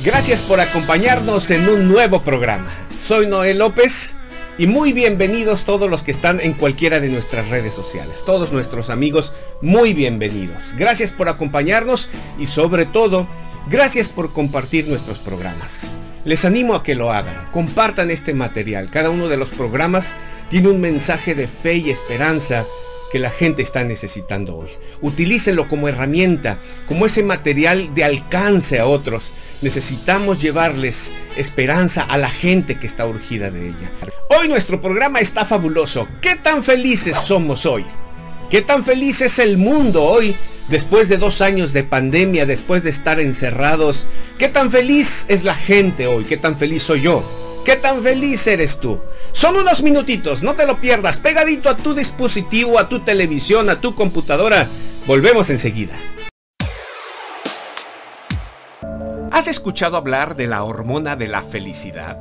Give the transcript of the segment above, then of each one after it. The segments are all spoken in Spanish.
Gracias por acompañarnos en un nuevo programa. Soy Noel López y muy bienvenidos todos los que están en cualquiera de nuestras redes sociales. Todos nuestros amigos, muy bienvenidos. Gracias por acompañarnos y sobre todo, gracias por compartir nuestros programas. Les animo a que lo hagan, compartan este material. Cada uno de los programas tiene un mensaje de fe y esperanza que la gente está necesitando hoy. Utilícenlo como herramienta, como ese material de alcance a otros. Necesitamos llevarles esperanza a la gente que está urgida de ella. Hoy nuestro programa está fabuloso. ¿Qué tan felices somos hoy? ¿Qué tan feliz es el mundo hoy después de dos años de pandemia, después de estar encerrados? ¿Qué tan feliz es la gente hoy? ¿Qué tan feliz soy yo? ¿Qué tan feliz eres tú? Son unos minutitos, no te lo pierdas, pegadito a tu dispositivo, a tu televisión, a tu computadora. Volvemos enseguida. ¿Has escuchado hablar de la hormona de la felicidad?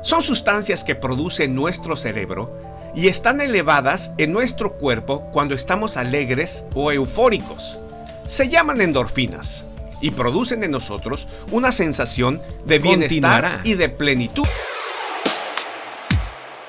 Son sustancias que produce nuestro cerebro y están elevadas en nuestro cuerpo cuando estamos alegres o eufóricos. Se llaman endorfinas y producen en nosotros una sensación de bienestar y de plenitud.